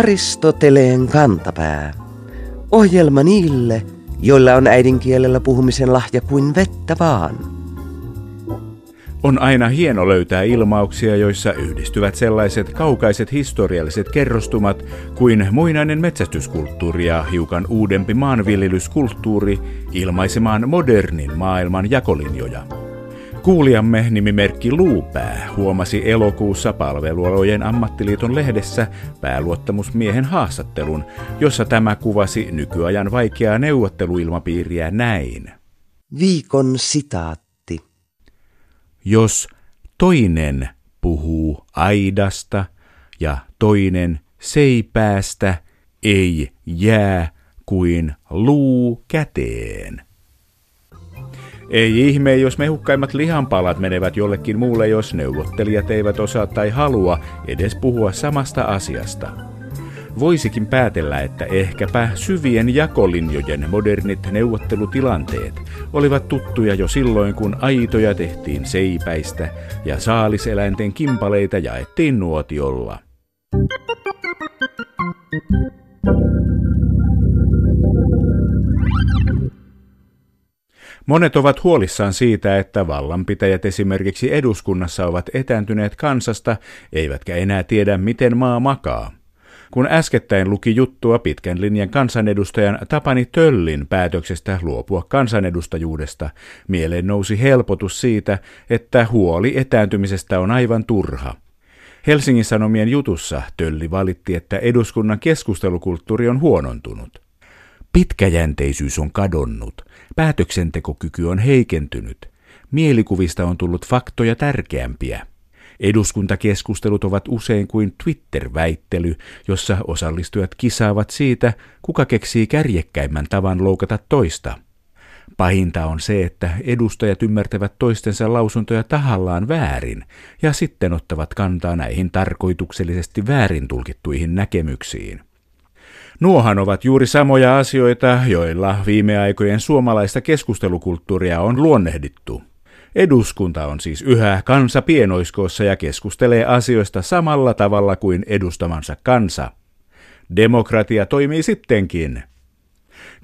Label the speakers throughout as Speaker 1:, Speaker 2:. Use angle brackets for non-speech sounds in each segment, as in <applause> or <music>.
Speaker 1: Aristoteleen kantapää. Ohjelma niille, joilla on äidinkielellä puhumisen lahja kuin vettä vaan.
Speaker 2: On aina hieno löytää ilmauksia, joissa yhdistyvät sellaiset kaukaiset historialliset kerrostumat kuin muinainen metsästyskulttuuri ja hiukan uudempi maanviljelyskulttuuri ilmaisemaan modernin maailman jakolinjoja. Kuulijamme nimimerkki Luupää huomasi elokuussa palvelualojen ammattiliiton lehdessä pääluottamusmiehen haastattelun, jossa tämä kuvasi nykyajan vaikeaa neuvotteluilmapiiriä näin.
Speaker 1: Viikon sitaatti.
Speaker 2: Jos toinen puhuu aidasta ja toinen seipäästä, ei jää kuin luu käteen. Ei ihme, jos mehukkaimmat lihanpalat menevät jollekin muulle, jos neuvottelijat eivät osaa tai halua edes puhua samasta asiasta. Voisikin päätellä, että ehkäpä syvien jakolinjojen modernit neuvottelutilanteet olivat tuttuja jo silloin, kun aitoja tehtiin seipäistä ja saaliseläinten kimpaleita jaettiin nuotiolla. Monet ovat huolissaan siitä, että vallanpitäjät esimerkiksi eduskunnassa ovat etääntyneet kansasta, eivätkä enää tiedä, miten maa makaa. Kun äskettäin luki juttua pitkän linjan kansanedustajan Tapani Töllin päätöksestä luopua kansanedustajuudesta, mieleen nousi helpotus siitä, että huoli etääntymisestä on aivan turha. Helsingin Sanomien jutussa Tölli valitti, että eduskunnan keskustelukulttuuri on huonontunut. Pitkäjänteisyys on kadonnut, päätöksentekokyky on heikentynyt, mielikuvista on tullut faktoja tärkeämpiä. Eduskuntakeskustelut ovat usein kuin Twitter-väittely, jossa osallistujat kisaavat siitä, kuka keksii kärjekkäimmän tavan loukata toista. Pahinta on se, että edustajat ymmärtävät toistensa lausuntoja tahallaan väärin ja sitten ottavat kantaa näihin tarkoituksellisesti väärin tulkittuihin näkemyksiin. Nuohan ovat juuri samoja asioita, joilla viime aikojen suomalaista keskustelukulttuuria on luonnehdittu. Eduskunta on siis yhä kansa pienoiskoossa ja keskustelee asioista samalla tavalla kuin edustamansa kansa. Demokratia toimii sittenkin.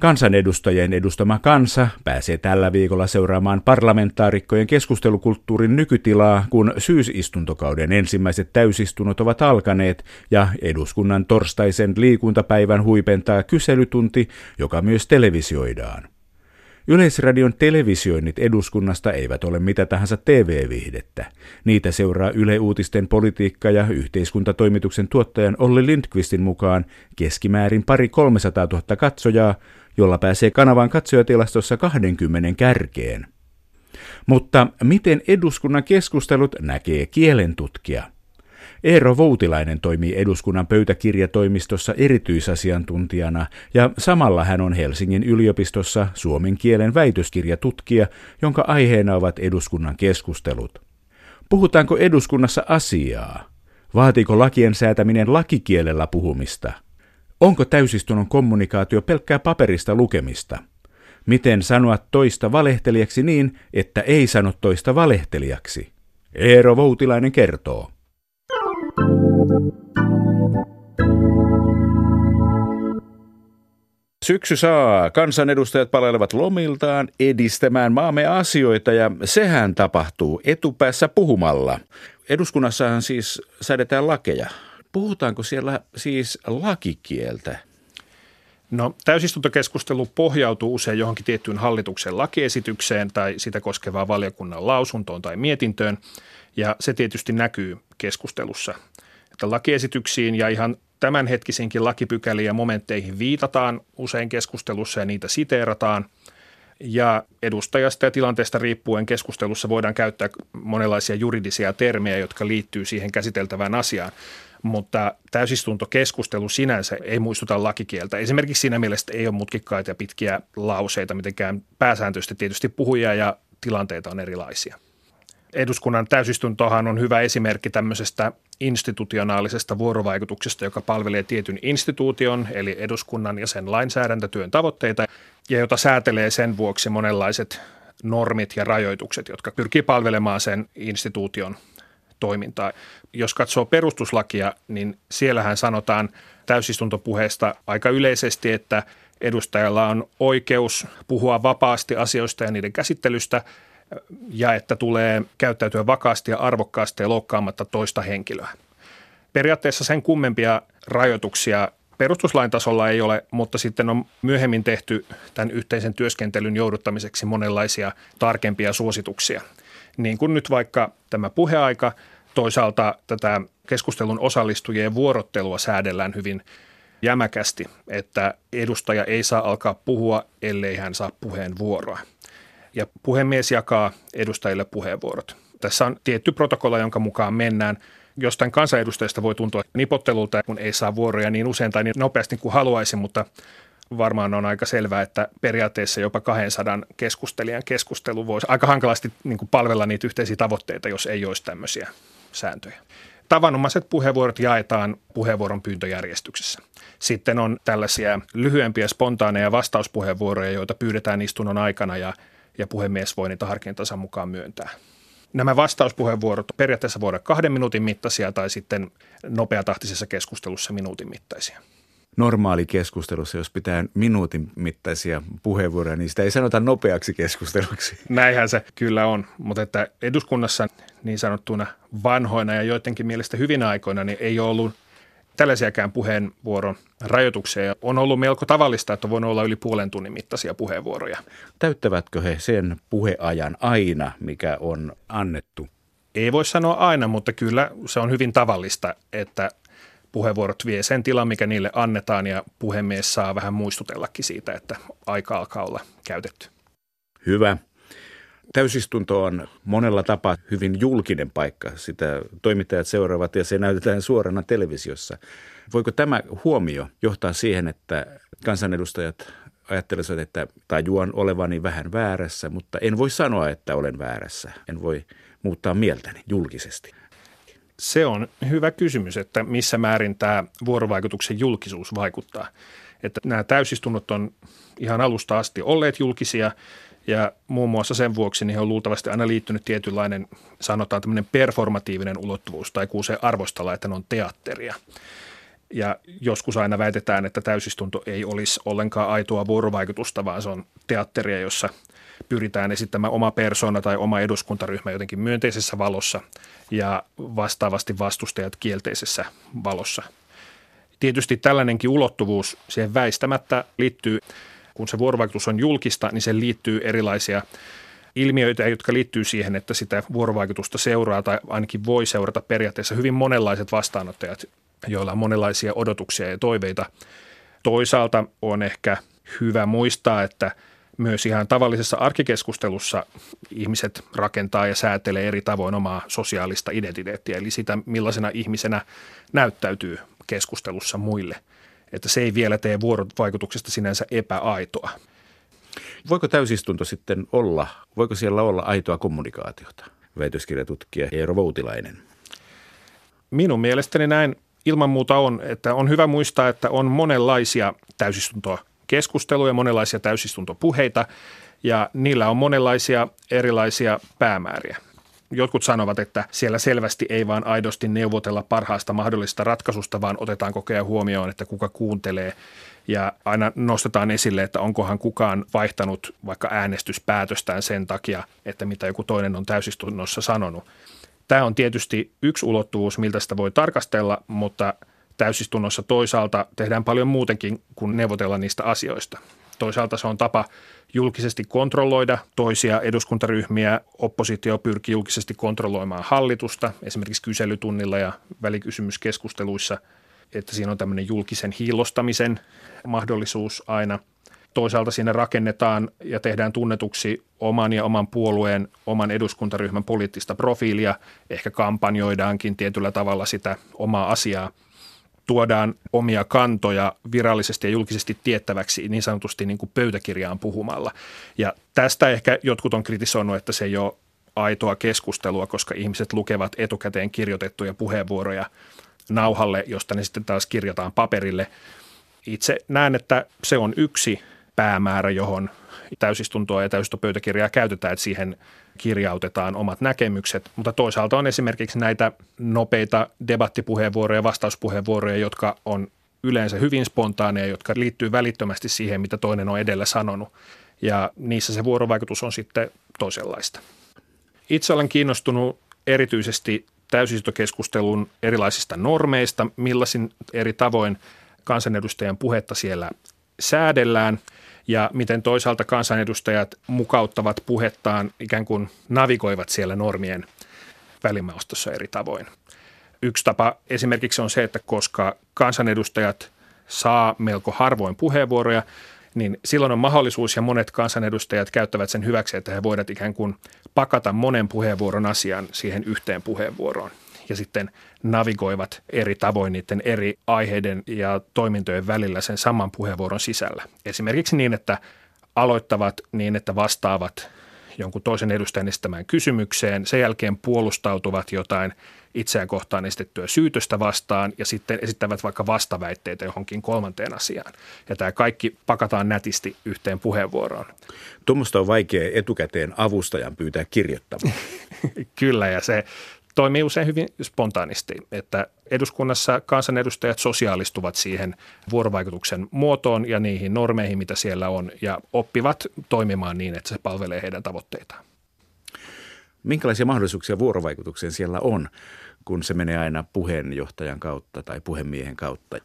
Speaker 2: Kansanedustajien edustama kansa pääsee tällä viikolla seuraamaan parlamentaarikkojen keskustelukulttuurin nykytilaa, kun syysistuntokauden ensimmäiset täysistunnot ovat alkaneet ja eduskunnan torstaisen liikuntapäivän huipentaa kyselytunti, joka myös televisioidaan. Yleisradion televisioinnit eduskunnasta eivät ole mitä tahansa TV-vihdettä. Niitä seuraa Yle Uutisten politiikka- ja yhteiskuntatoimituksen tuottajan Olli Lindqvistin mukaan keskimäärin pari 300 000 katsojaa, jolla pääsee kanavan katsojatilastossa 20 kärkeen. Mutta miten eduskunnan keskustelut näkee kielentutkija? Eero Voutilainen toimii eduskunnan pöytäkirjatoimistossa erityisasiantuntijana ja samalla hän on Helsingin yliopistossa suomen kielen väitöskirjatutkija, jonka aiheena ovat eduskunnan keskustelut. Puhutaanko eduskunnassa asiaa? Vaatiiko lakien säätäminen lakikielellä puhumista? Onko täysistunnon kommunikaatio pelkkää paperista lukemista? Miten sanoa toista valehtelijaksi niin, että ei sano toista valehtelijaksi? Eero Voutilainen kertoo. Syksy saa. Kansanedustajat palelevat lomiltaan edistämään maamme asioita ja sehän tapahtuu etupäässä puhumalla. Eduskunnassahan siis säädetään lakeja. Puhutaanko siellä siis lakikieltä?
Speaker 3: No täysistuntokeskustelu pohjautuu usein johonkin tiettyyn hallituksen lakiesitykseen tai sitä koskevaan valiokunnan lausuntoon tai mietintöön ja se tietysti näkyy keskustelussa. Että lakiesityksiin ja ihan tämänhetkisiinkin lakipykäliin ja momentteihin viitataan usein keskustelussa ja niitä siteerataan. Ja edustajasta ja tilanteesta riippuen keskustelussa voidaan käyttää monenlaisia juridisia termejä, jotka liittyy siihen käsiteltävään asiaan. Mutta täysistuntokeskustelu sinänsä ei muistuta lakikieltä. Esimerkiksi siinä mielessä ei ole mutkikkaita ja pitkiä lauseita mitenkään pääsääntöisesti tietysti puhujia ja tilanteita on erilaisia eduskunnan täysistuntohan on hyvä esimerkki tämmöisestä institutionaalisesta vuorovaikutuksesta, joka palvelee tietyn instituution, eli eduskunnan ja sen lainsäädäntötyön tavoitteita, ja jota säätelee sen vuoksi monenlaiset normit ja rajoitukset, jotka pyrkii palvelemaan sen instituution toimintaa. Jos katsoo perustuslakia, niin siellähän sanotaan täysistuntopuheesta aika yleisesti, että edustajalla on oikeus puhua vapaasti asioista ja niiden käsittelystä ja että tulee käyttäytyä vakaasti ja arvokkaasti ja loukkaamatta toista henkilöä. Periaatteessa sen kummempia rajoituksia perustuslain tasolla ei ole, mutta sitten on myöhemmin tehty tämän yhteisen työskentelyn jouduttamiseksi monenlaisia tarkempia suosituksia. Niin kuin nyt vaikka tämä puheaika, toisaalta tätä keskustelun osallistujien vuorottelua säädellään hyvin jämäkästi, että edustaja ei saa alkaa puhua, ellei hän saa puheenvuoroa. Ja puhemies jakaa edustajille puheenvuorot. Tässä on tietty protokolla, jonka mukaan mennään. Jostain kansanedustajista voi tuntua nipottelulta, kun ei saa vuoroja niin usein tai niin nopeasti kuin haluaisi, mutta varmaan on aika selvää, että periaatteessa jopa 200 keskustelijan keskustelu voisi aika hankalasti niin kuin palvella niitä yhteisiä tavoitteita, jos ei olisi tämmöisiä sääntöjä. Tavanomaiset puheenvuorot jaetaan puheenvuoron pyyntöjärjestyksessä. Sitten on tällaisia lyhyempiä spontaaneja vastauspuheenvuoroja, joita pyydetään istunnon aikana ja, ja puhemies voi niitä harkintansa mukaan myöntää. Nämä vastauspuheenvuorot periaatteessa voidaan kahden minuutin mittaisia tai sitten nopeatahtisessa keskustelussa minuutin mittaisia
Speaker 2: normaali keskustelussa, jos pitää minuutin mittaisia puheenvuoroja, niin sitä ei sanota nopeaksi keskusteluksi.
Speaker 3: Näinhän se kyllä on, mutta että eduskunnassa niin sanottuna vanhoina ja joidenkin mielestä hyvinä aikoina niin ei ole ollut tällaisiakään puheenvuoron rajoituksia. On ollut melko tavallista, että on olla yli puolen tunnin mittaisia puheenvuoroja.
Speaker 2: Täyttävätkö he sen puheajan aina, mikä on annettu?
Speaker 3: Ei voi sanoa aina, mutta kyllä se on hyvin tavallista, että puheenvuorot vie sen tilan, mikä niille annetaan ja puhemies saa vähän muistutellakin siitä, että aika alkaa olla käytetty.
Speaker 2: Hyvä. Täysistunto on monella tapaa hyvin julkinen paikka. Sitä toimittajat seuraavat ja se näytetään suorana televisiossa. Voiko tämä huomio johtaa siihen, että kansanedustajat ajattelevat, että tajuan olevani vähän väärässä, mutta en voi sanoa, että olen väärässä. En voi muuttaa mieltäni julkisesti.
Speaker 3: Se on hyvä kysymys, että missä määrin tämä vuorovaikutuksen julkisuus vaikuttaa. Että nämä täysistunnot on ihan alusta asti olleet julkisia ja muun muassa sen vuoksi niihin on luultavasti aina liittynyt tietynlainen, sanotaan tämmöinen performatiivinen ulottuvuus tai kun se arvostella, että ne on teatteria. Ja joskus aina väitetään, että täysistunto ei olisi ollenkaan aitoa vuorovaikutusta, vaan se on teatteria, jossa – pyritään esittämään oma persona tai oma eduskuntaryhmä jotenkin myönteisessä valossa ja vastaavasti vastustajat kielteisessä valossa. Tietysti tällainenkin ulottuvuus siihen väistämättä liittyy, kun se vuorovaikutus on julkista, niin se liittyy erilaisia ilmiöitä, jotka liittyy siihen, että sitä vuorovaikutusta seuraa tai ainakin voi seurata periaatteessa hyvin monenlaiset vastaanottajat, joilla on monenlaisia odotuksia ja toiveita. Toisaalta on ehkä hyvä muistaa, että – myös ihan tavallisessa arkikeskustelussa ihmiset rakentaa ja säätelee eri tavoin omaa sosiaalista identiteettiä, eli sitä millaisena ihmisenä näyttäytyy keskustelussa muille. Että se ei vielä tee vuorovaikutuksesta sinänsä epäaitoa.
Speaker 2: Voiko täysistunto sitten olla, voiko siellä olla aitoa kommunikaatiota? Väitöskirjatutkija Eero Voutilainen.
Speaker 3: Minun mielestäni näin ilman muuta on, että on hyvä muistaa, että on monenlaisia täysistuntoa keskusteluja, monenlaisia täysistuntopuheita ja niillä on monenlaisia erilaisia päämääriä. Jotkut sanovat, että siellä selvästi ei vaan aidosti neuvotella parhaasta mahdollisesta ratkaisusta, vaan otetaan koko ajan huomioon, että kuka kuuntelee. Ja aina nostetaan esille, että onkohan kukaan vaihtanut vaikka äänestyspäätöstään sen takia, että mitä joku toinen on täysistunnossa sanonut. Tämä on tietysti yksi ulottuvuus, miltä sitä voi tarkastella, mutta – täysistunnossa toisaalta tehdään paljon muutenkin kuin neuvotella niistä asioista. Toisaalta se on tapa julkisesti kontrolloida toisia eduskuntaryhmiä. Oppositio pyrkii julkisesti kontrolloimaan hallitusta, esimerkiksi kyselytunnilla ja välikysymyskeskusteluissa, että siinä on tämmöinen julkisen hiilostamisen mahdollisuus aina. Toisaalta siinä rakennetaan ja tehdään tunnetuksi oman ja oman puolueen, oman eduskuntaryhmän poliittista profiilia. Ehkä kampanjoidaankin tietyllä tavalla sitä omaa asiaa – tuodaan omia kantoja virallisesti ja julkisesti tiettäväksi niin sanotusti niin kuin pöytäkirjaan puhumalla. Ja tästä ehkä jotkut on kritisoinut, että se ei ole aitoa keskustelua, koska ihmiset lukevat etukäteen kirjoitettuja puheenvuoroja nauhalle, josta ne sitten taas kirjataan paperille. Itse näen, että se on yksi päämäärä, johon täysistuntoa ja täysistopöytäkirjaa käytetään, että siihen kirjautetaan omat näkemykset, mutta toisaalta on esimerkiksi näitä nopeita debattipuheenvuoroja, vastauspuheenvuoroja, jotka on yleensä hyvin spontaaneja, jotka liittyy välittömästi siihen, mitä toinen on edellä sanonut. Ja niissä se vuorovaikutus on sitten toisenlaista. Itse olen kiinnostunut erityisesti täysistokeskustelun erilaisista normeista, millaisin eri tavoin kansanedustajan puhetta siellä säädellään ja miten toisaalta kansanedustajat mukauttavat puhettaan, ikään kuin navigoivat siellä normien välimaustossa eri tavoin. Yksi tapa esimerkiksi on se, että koska kansanedustajat saa melko harvoin puheenvuoroja, niin silloin on mahdollisuus ja monet kansanedustajat käyttävät sen hyväksi, että he voivat ikään kuin pakata monen puheenvuoron asian siihen yhteen puheenvuoroon ja sitten navigoivat eri tavoin niiden eri aiheiden ja toimintojen välillä sen saman puheenvuoron sisällä. Esimerkiksi niin, että aloittavat niin, että vastaavat jonkun toisen edustajan esittämään kysymykseen, sen jälkeen puolustautuvat jotain itseään kohtaan esitettyä syytöstä vastaan ja sitten esittävät vaikka vastaväitteitä johonkin kolmanteen asiaan. Ja tämä kaikki pakataan nätisti yhteen puheenvuoroon.
Speaker 2: Tuommoista on vaikea etukäteen avustajan pyytää kirjoittamaan. <laughs>
Speaker 3: Kyllä ja se toimii usein hyvin spontaanisti, että eduskunnassa kansanedustajat sosiaalistuvat siihen vuorovaikutuksen muotoon ja niihin normeihin, mitä siellä on, ja oppivat toimimaan niin, että se palvelee heidän tavoitteitaan.
Speaker 2: Minkälaisia mahdollisuuksia vuorovaikutukseen siellä on, kun se menee aina puheenjohtajan kautta tai puhemiehen kautta?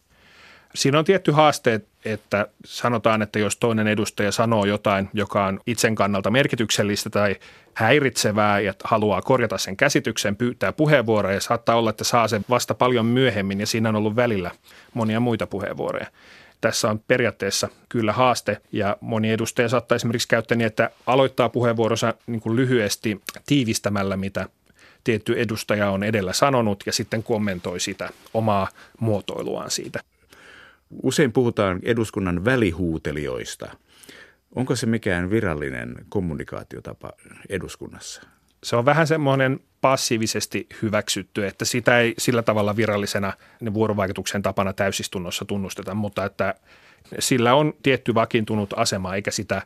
Speaker 3: Siinä on tietty haaste, että sanotaan, että jos toinen edustaja sanoo jotain, joka on itsen kannalta merkityksellistä tai häiritsevää ja haluaa korjata sen käsityksen, pyytää puheenvuoroja ja saattaa olla, että saa sen vasta paljon myöhemmin ja siinä on ollut välillä monia muita puheenvuoroja. Tässä on periaatteessa kyllä haaste ja moni edustaja saattaa esimerkiksi käyttää niin, että aloittaa puheenvuoronsa niin kuin lyhyesti tiivistämällä, mitä tietty edustaja on edellä sanonut ja sitten kommentoi sitä omaa muotoiluaan siitä.
Speaker 2: Usein puhutaan eduskunnan välihuutelijoista. Onko se mikään virallinen kommunikaatiotapa eduskunnassa?
Speaker 3: Se on vähän semmoinen passiivisesti hyväksytty, että sitä ei sillä tavalla virallisena vuorovaikutuksen tapana täysistunnossa tunnusteta, mutta että sillä on tietty vakiintunut asema eikä sitä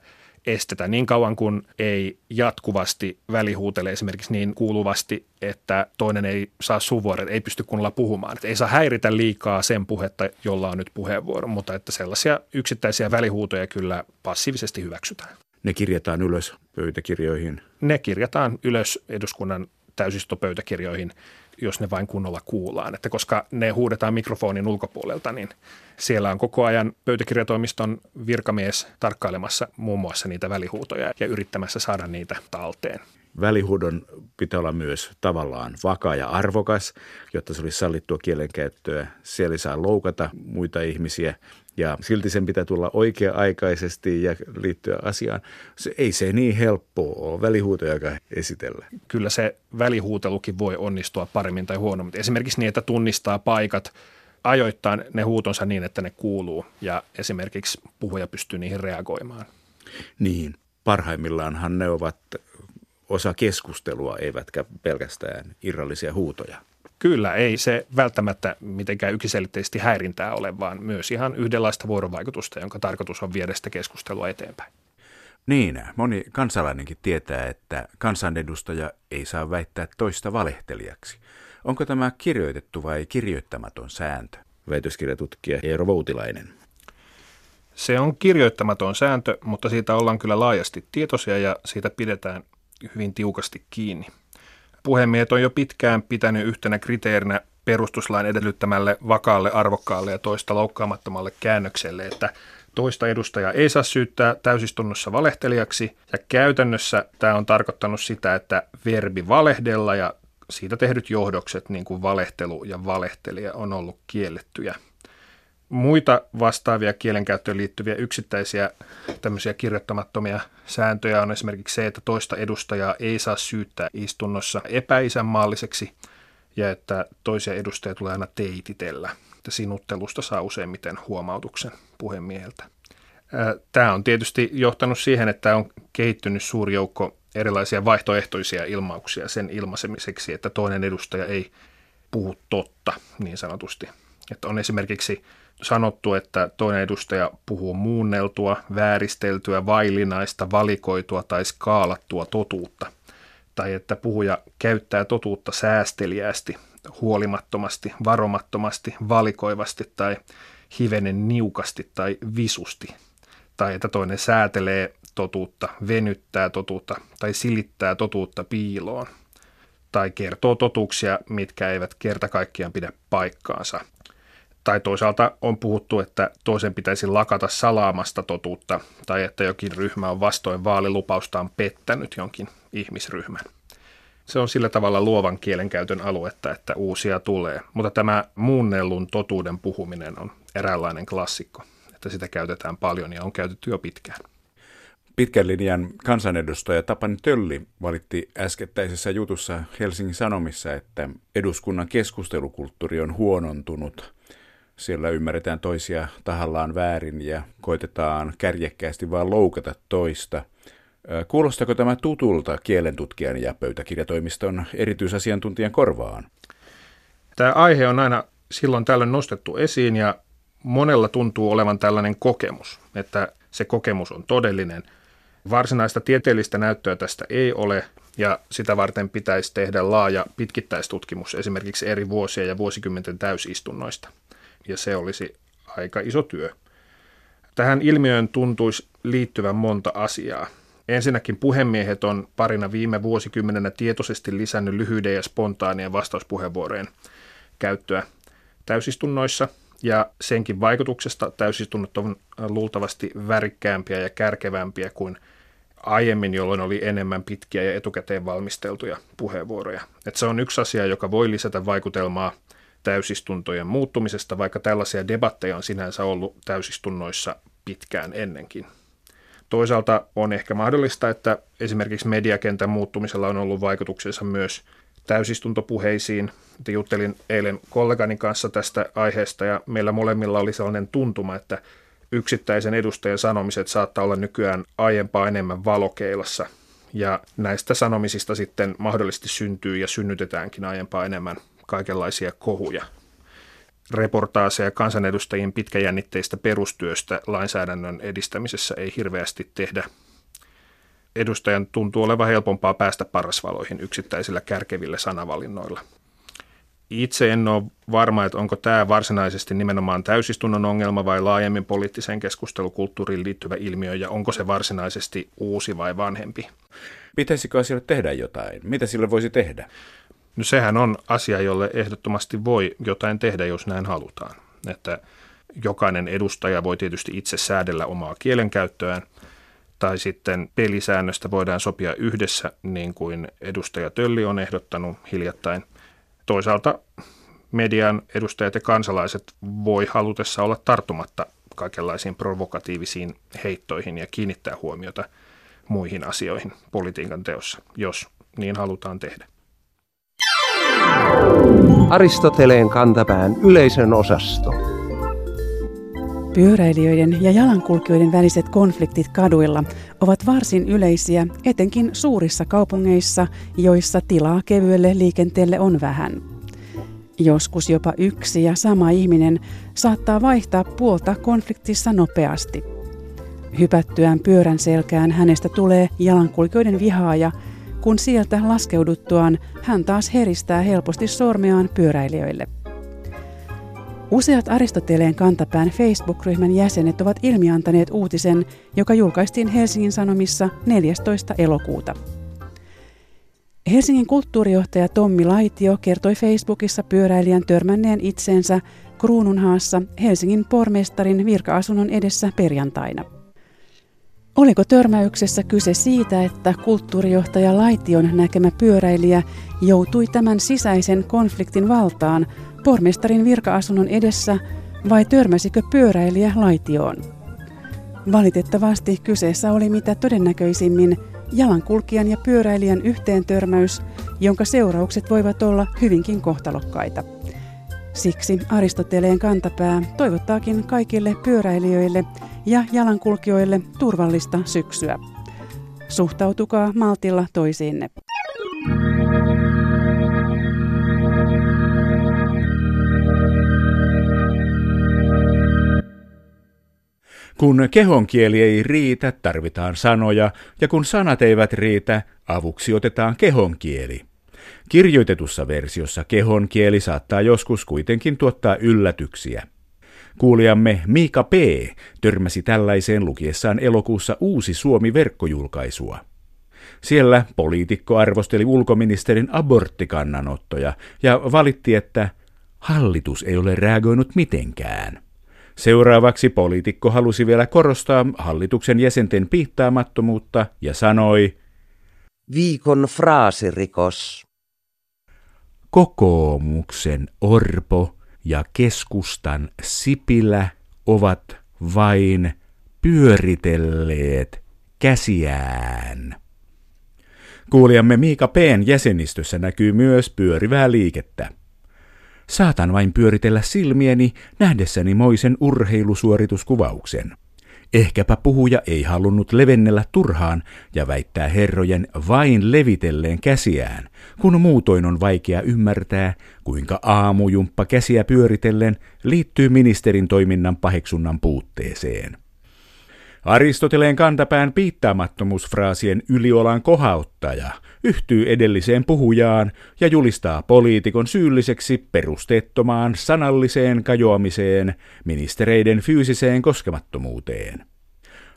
Speaker 3: estetä niin kauan kuin ei jatkuvasti välihuutele esimerkiksi niin kuuluvasti, että toinen ei saa suvuoret, ei pysty kunnolla puhumaan. Että ei saa häiritä liikaa sen puhetta, jolla on nyt puheenvuoro, mutta että sellaisia yksittäisiä välihuutoja kyllä passiivisesti hyväksytään.
Speaker 2: Ne kirjataan ylös pöytäkirjoihin?
Speaker 3: Ne kirjataan ylös eduskunnan täysistopöytäkirjoihin jos ne vain kunnolla kuullaan. Että koska ne huudetaan mikrofonin ulkopuolelta, niin siellä on koko ajan pöytäkirjatoimiston virkamies tarkkailemassa muun muassa niitä välihuutoja ja yrittämässä saada niitä talteen.
Speaker 2: Välihuudon pitää olla myös tavallaan vakaa ja arvokas, jotta se olisi sallittua kielenkäyttöä. Siellä ei saa loukata muita ihmisiä ja silti sen pitää tulla oikea-aikaisesti ja liittyä asiaan. Se, ei se niin helppoa ole välihuutoja esitellä.
Speaker 3: Kyllä se välihuutelukin voi onnistua paremmin tai huonommin. Esimerkiksi niin, että tunnistaa paikat ajoittaa ne huutonsa niin, että ne kuuluu ja esimerkiksi puhuja pystyy niihin reagoimaan.
Speaker 2: Niin, parhaimmillaanhan ne ovat osa keskustelua, eivätkä pelkästään irrallisia huutoja.
Speaker 3: Kyllä, ei se välttämättä mitenkään yksiselitteisesti häirintää ole, vaan myös ihan yhdenlaista vuorovaikutusta, jonka tarkoitus on viedä sitä keskustelua eteenpäin.
Speaker 2: Niin, moni kansalainenkin tietää, että kansanedustaja ei saa väittää toista valehtelijaksi. Onko tämä kirjoitettu vai kirjoittamaton sääntö? Väitöskirjatutkija Eero Voutilainen.
Speaker 3: Se on kirjoittamaton sääntö, mutta siitä ollaan kyllä laajasti tietoisia ja siitä pidetään hyvin tiukasti kiinni. Puhemiehet on jo pitkään pitänyt yhtenä kriteerinä perustuslain edellyttämälle vakaalle, arvokkaalle ja toista loukkaamattomalle käännökselle, että toista edustajaa ei saa syyttää täysistunnossa valehtelijaksi, ja käytännössä tämä on tarkoittanut sitä, että verbi valehdella ja siitä tehdyt johdokset, niin kuin valehtelu ja valehtelija, on ollut kiellettyjä. Muita vastaavia kielenkäyttöön liittyviä yksittäisiä tämmöisiä kirjoittamattomia sääntöjä on esimerkiksi se, että toista edustajaa ei saa syyttää istunnossa epäisänmaalliseksi ja että toisia edustajia tulee aina teititellä. Että sinuttelusta saa useimmiten huomautuksen puhemieheltä. Tämä on tietysti johtanut siihen, että on kehittynyt suuri joukko erilaisia vaihtoehtoisia ilmauksia sen ilmaisemiseksi, että toinen edustaja ei puhu totta niin sanotusti. Että on esimerkiksi sanottu, että toinen edustaja puhuu muunneltua, vääristeltyä, vailinaista, valikoitua tai skaalattua totuutta. Tai että puhuja käyttää totuutta säästeliäästi, huolimattomasti, varomattomasti, valikoivasti tai hivenen niukasti tai visusti, tai että toinen säätelee totuutta, venyttää totuutta tai silittää totuutta piiloon, tai kertoo totuuksia, mitkä eivät kerta kaikkiaan pidä paikkaansa. Tai toisaalta on puhuttu, että toisen pitäisi lakata salaamasta totuutta, tai että jokin ryhmä on vastoin vaalilupaustaan pettänyt jonkin ihmisryhmän. Se on sillä tavalla luovan kielenkäytön aluetta, että uusia tulee. Mutta tämä muunnellun totuuden puhuminen on eräänlainen klassikko, että sitä käytetään paljon ja on käytetty jo pitkään.
Speaker 2: Pitkän linjan kansanedustaja Tapani Tölli valitti äskettäisessä jutussa Helsingin Sanomissa, että eduskunnan keskustelukulttuuri on huonontunut. Siellä ymmärretään toisia tahallaan väärin ja koitetaan kärjekkäästi vaan loukata toista – Kuulostako tämä tutulta kielentutkijan ja pöytäkirjatoimiston erityisasiantuntijan korvaan?
Speaker 3: Tämä aihe on aina silloin tällöin nostettu esiin ja monella tuntuu olevan tällainen kokemus, että se kokemus on todellinen. Varsinaista tieteellistä näyttöä tästä ei ole ja sitä varten pitäisi tehdä laaja pitkittäistutkimus esimerkiksi eri vuosien ja vuosikymmenten täysistunnoista. Ja se olisi aika iso työ. Tähän ilmiöön tuntuisi liittyvän monta asiaa. Ensinnäkin puhemiehet on parina viime vuosikymmenenä tietoisesti lisännyt lyhyiden ja spontaanien vastauspuheenvuorojen käyttöä täysistunnoissa, ja senkin vaikutuksesta täysistunnot on luultavasti värikkäämpiä ja kärkevämpiä kuin aiemmin, jolloin oli enemmän pitkiä ja etukäteen valmisteltuja puheenvuoroja. Et se on yksi asia, joka voi lisätä vaikutelmaa täysistuntojen muuttumisesta, vaikka tällaisia debatteja on sinänsä ollut täysistunnoissa pitkään ennenkin. Toisaalta on ehkä mahdollista, että esimerkiksi mediakentän muuttumisella on ollut vaikutuksensa myös täysistuntopuheisiin. Juttelin eilen kollegani kanssa tästä aiheesta ja meillä molemmilla oli sellainen tuntuma, että yksittäisen edustajan sanomiset saattaa olla nykyään aiempaa enemmän valokeilassa. Ja näistä sanomisista sitten mahdollisesti syntyy ja synnytetäänkin aiempaa enemmän kaikenlaisia kohuja reportaaseja kansanedustajien pitkäjännitteistä perustyöstä lainsäädännön edistämisessä ei hirveästi tehdä. Edustajan tuntuu olevan helpompaa päästä parasvaloihin yksittäisillä kärkevillä sanavalinnoilla. Itse en ole varma, että onko tämä varsinaisesti nimenomaan täysistunnon ongelma vai laajemmin poliittiseen keskustelukulttuuriin liittyvä ilmiö ja onko se varsinaisesti uusi vai vanhempi.
Speaker 2: Pitäisikö asialle tehdä jotain? Mitä sille voisi tehdä?
Speaker 3: No sehän on asia, jolle ehdottomasti voi jotain tehdä, jos näin halutaan. Että jokainen edustaja voi tietysti itse säädellä omaa kielenkäyttöään, tai sitten pelisäännöstä voidaan sopia yhdessä, niin kuin edustaja Tölli on ehdottanut hiljattain. Toisaalta median edustajat ja kansalaiset voi halutessa olla tarttumatta kaikenlaisiin provokatiivisiin heittoihin ja kiinnittää huomiota muihin asioihin politiikan teossa, jos niin halutaan tehdä.
Speaker 4: Aristoteleen kantapään yleisön osasto.
Speaker 5: Pyöräilijöiden ja jalankulkijoiden väliset konfliktit kaduilla ovat varsin yleisiä, etenkin suurissa kaupungeissa, joissa tilaa kevyelle liikenteelle on vähän. Joskus jopa yksi ja sama ihminen saattaa vaihtaa puolta konfliktissa nopeasti. Hypättyään pyörän selkään hänestä tulee jalankulkijoiden vihaaja – kun sieltä laskeuduttuaan hän taas heristää helposti sormeaan pyöräilijöille. Useat Aristoteleen kantapään Facebook-ryhmän jäsenet ovat ilmiantaneet uutisen, joka julkaistiin Helsingin Sanomissa 14. elokuuta. Helsingin kulttuurijohtaja Tommi Laitio kertoi Facebookissa pyöräilijän törmänneen itseensä Kruununhaassa Helsingin pormestarin virka-asunnon edessä perjantaina. Oliko törmäyksessä kyse siitä, että kulttuurijohtaja Laition näkemä pyöräilijä joutui tämän sisäisen konfliktin valtaan pormestarin virka-asunnon edessä vai törmäsikö pyöräilijä Laitioon? Valitettavasti kyseessä oli mitä todennäköisimmin jalankulkijan ja pyöräilijän yhteen törmäys, jonka seuraukset voivat olla hyvinkin kohtalokkaita. Siksi Aristoteleen kantapää toivottaakin kaikille pyöräilijöille ja jalankulkijoille turvallista syksyä. Suhtautukaa maltilla toisiinne.
Speaker 2: Kun kehonkieli ei riitä, tarvitaan sanoja, ja kun sanat eivät riitä, avuksi otetaan kehonkieli. Kirjoitetussa versiossa kehonkieli saattaa joskus kuitenkin tuottaa yllätyksiä. Kuulijamme Miika P. törmäsi tällaiseen lukiessaan elokuussa Uusi Suomi-verkkojulkaisua. Siellä poliitikko arvosteli ulkoministerin aborttikannanottoja ja valitti, että hallitus ei ole reagoinut mitenkään. Seuraavaksi poliitikko halusi vielä korostaa hallituksen jäsenten piittaamattomuutta ja sanoi,
Speaker 1: Viikon fraasirikos.
Speaker 2: Kokoomuksen Orpo ja keskustan Sipilä ovat vain pyöritelleet käsiään. Kuulijamme Miika P:n jäsenistössä näkyy myös pyörivää liikettä. Saatan vain pyöritellä silmieni nähdessäni moisen urheilusuorituskuvauksen. Ehkäpä puhuja ei halunnut levennellä turhaan ja väittää herrojen vain levitelleen käsiään, kun muutoin on vaikea ymmärtää, kuinka aamujumppa käsiä pyöritellen liittyy ministerin toiminnan paheksunnan puutteeseen. Aristoteleen kantapään piittaamattomuusfraasien yliolan kohauttaja yhtyy edelliseen puhujaan ja julistaa poliitikon syylliseksi perusteettomaan sanalliseen kajoamiseen ministereiden fyysiseen koskemattomuuteen.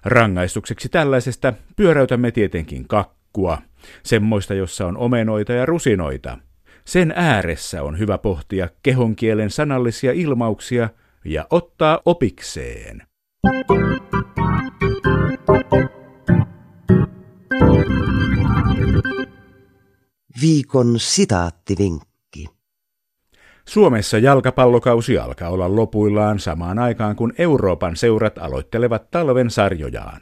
Speaker 2: Rangaistukseksi tällaisesta pyöräytämme tietenkin kakkua, semmoista jossa on omenoita ja rusinoita. Sen ääressä on hyvä pohtia kehonkielen sanallisia ilmauksia ja ottaa opikseen.
Speaker 1: Viikon sitaattivinkki.
Speaker 2: Suomessa jalkapallokausi alkaa olla lopuillaan samaan aikaan, kun Euroopan seurat aloittelevat talven sarjojaan.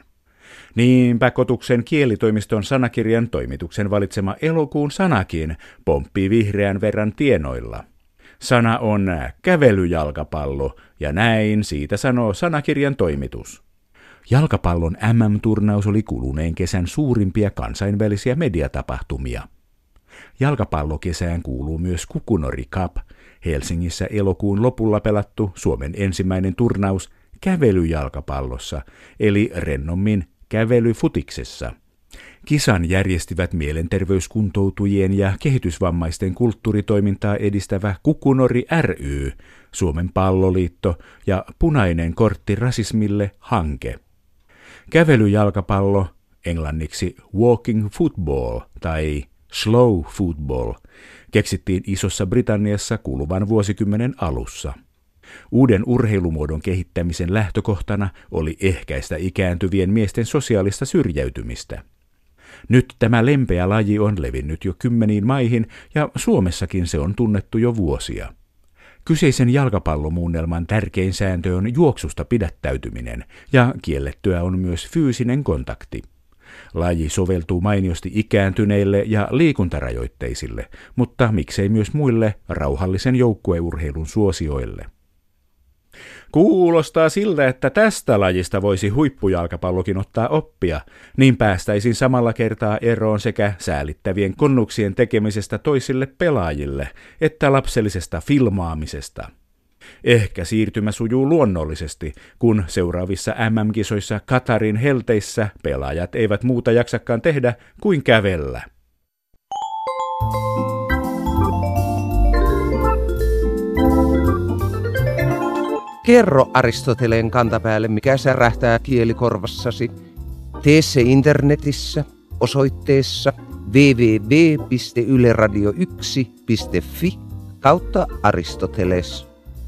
Speaker 2: Niinpä Kotuksen kielitoimiston sanakirjan toimituksen valitsema elokuun sanakin pomppii vihreän verran tienoilla. Sana on kävelyjalkapallo, ja näin siitä sanoo sanakirjan toimitus. Jalkapallon MM-turnaus oli kuluneen kesän suurimpia kansainvälisiä mediatapahtumia. Jalkapallokesään kuuluu myös Kukunori Cup, Helsingissä elokuun lopulla pelattu Suomen ensimmäinen turnaus kävelyjalkapallossa, eli rennommin kävelyfutiksessa. Kisan järjestivät mielenterveyskuntoutujien ja kehitysvammaisten kulttuuritoimintaa edistävä Kukunori ry, Suomen palloliitto ja Punainen kortti rasismille hanke. Kävelyjalkapallo, englanniksi walking football tai slow football, keksittiin Isossa Britanniassa kuluvan vuosikymmenen alussa. Uuden urheilumuodon kehittämisen lähtökohtana oli ehkäistä ikääntyvien miesten sosiaalista syrjäytymistä. Nyt tämä lempeä laji on levinnyt jo kymmeniin maihin ja Suomessakin se on tunnettu jo vuosia. Kyseisen jalkapallomuunnelman tärkein sääntö on juoksusta pidättäytyminen ja kiellettyä on myös fyysinen kontakti. Laji soveltuu mainiosti ikääntyneille ja liikuntarajoitteisille, mutta miksei myös muille rauhallisen joukkueurheilun suosioille. Kuulostaa siltä, että tästä lajista voisi huippujalkapallokin ottaa oppia, niin päästäisiin samalla kertaa eroon sekä säälittävien konnuksien tekemisestä toisille pelaajille, että lapsellisesta filmaamisesta. Ehkä siirtymä sujuu luonnollisesti, kun seuraavissa MM-kisoissa Katarin helteissä pelaajat eivät muuta jaksakaan tehdä kuin kävellä.
Speaker 4: Kerro Aristoteleen kantapäälle, mikä särähtää kielikorvassasi. Tee se internetissä osoitteessa www.yleradio1.fi kautta Aristoteles